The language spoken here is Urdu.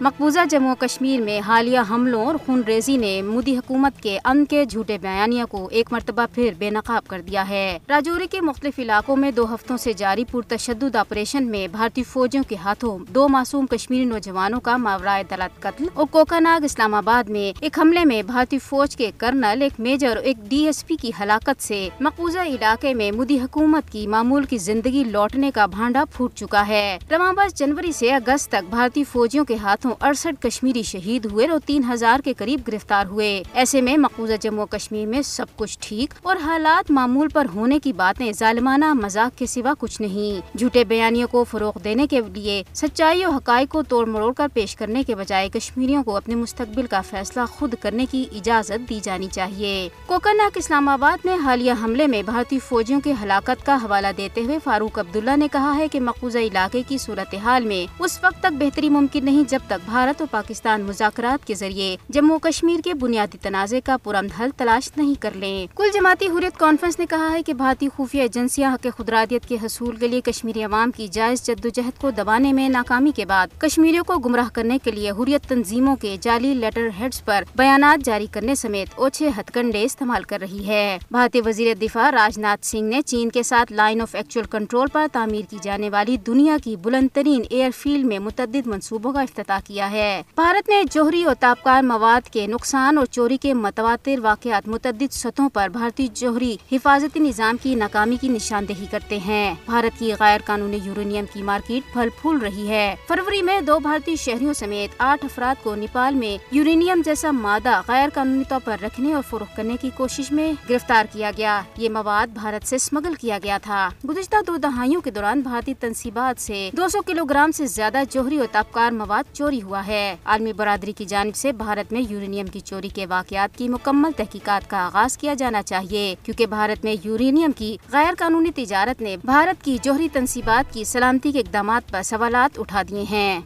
مقبوضہ جموں کشمیر میں حالیہ حملوں اور خون ریزی نے مودی حکومت کے ان کے جھوٹے بیانیہ کو ایک مرتبہ پھر بے نقاب کر دیا ہے۔ راجوری کے مختلف علاقوں میں دو ہفتوں سے جاری پرتشدد آپریشن میں بھارتی فوجیوں کے ہاتھوں دو معصوم کشمیری نوجوانوں کا ماورائے دلت قتل اور کوکاناگ اسلام آباد میں ایک حملے میں بھارتی فوج کے کرنل، ایک میجر اور ایک ڈی ایس پی کی ہلاکت سے مقبوضہ علاقے میں مودی حکومت کی معمول کی زندگی لوٹنے کا بھانڈا پھوٹ چکا ہے۔ رواں جنوری سے اگست تک بھارتی فوجیوں کے ہاتھوں اڑسٹھ کشمیری شہید ہوئے اور تین ہزار کے قریب گرفتار ہوئے۔ ایسے میں مقبوضہ جموں کشمیر میں سب کچھ ٹھیک اور حالات معمول پر ہونے کی باتیں ظالمانہ مذاق کے سوا کچھ نہیں۔ جھوٹے بیانیوں کو فروغ دینے کے لیے سچائی اور حقائق کو توڑ مروڑ کر پیش کرنے کے بجائے کشمیریوں کو اپنے مستقبل کا فیصلہ خود کرنے کی اجازت دی جانی چاہیے۔ کوکرناگ اسلام آباد میں حالیہ حملے میں بھارتی فوجیوں کی ہلاکت کا حوالہ دیتے ہوئے فاروق عبداللہ نے کہا ہے کہ مقبوضہ علاقے کی صورتحال میں اس وقت تک بہتری ممکن نہیں جب تک بھارت اور پاکستان مذاکرات کے ذریعے جموں کشمیر کے بنیادی تنازع کا پرامن حل تلاش نہیں کر لیں۔ کل جماعتی حریت کانفرنس نے کہا ہے کہ بھارتی خفیہ ایجنسیاں حق خدرادیت کے حصول کے لیے کشمیری عوام کی جائز جدوجہد کو دبانے میں ناکامی کے بعد کشمیریوں کو گمراہ کرنے کے لیے حریت تنظیموں کے جعلی لیٹر ہیڈز پر بیانات جاری کرنے سمیت اوچھے ہتھ کنڈے استعمال کر رہی ہے۔ بھارتی وزیر دفاع راج ناتھ سنگھ نے چین کے ساتھ لائن آف ایکچوئل کنٹرول پر تعمیر کی جانے والی دنیا کی بلند ترین ایئر فیلڈ میں متعدد منصوبوں کا افتتاح کیا ہے۔ بھارت میں جوہری اور تابکار مواد کے نقصان اور چوری کے متواتر واقعات متعدد سطحوں پر بھارتی جوہری حفاظتی نظام کی ناکامی کی نشاندہی کرتے ہیں۔ بھارت کی غیر قانونی یورینیم کی مارکیٹ پھل پھول رہی ہے۔ فروری میں دو بھارتی شہریوں سمیت آٹھ افراد کو نیپال میں یورینیم جیسا مادہ غیر قانونی طور پر رکھنے اور فروخت کرنے کی کوشش میں گرفتار کیا گیا۔ یہ مواد بھارت سے اسمگل کیا گیا تھا۔ گزشتہ دو دہائیوں کے دوران بھارتی تنصیبات سے دو سو کلو گرام سے زیادہ جوہری اور تابکار مواد چوری چوری ہوا ہے۔ عالمی برادری کی جانب سے بھارت میں یورینیم کی چوری کے واقعات کی مکمل تحقیقات کا آغاز کیا جانا چاہیے۔ کیونکہ بھارت میں یورینیم کی غیر قانونی تجارت نے بھارت کی جوہری تنصیبات کی سلامتی کے اقدامات پر سوالات اٹھا دیے ہیں۔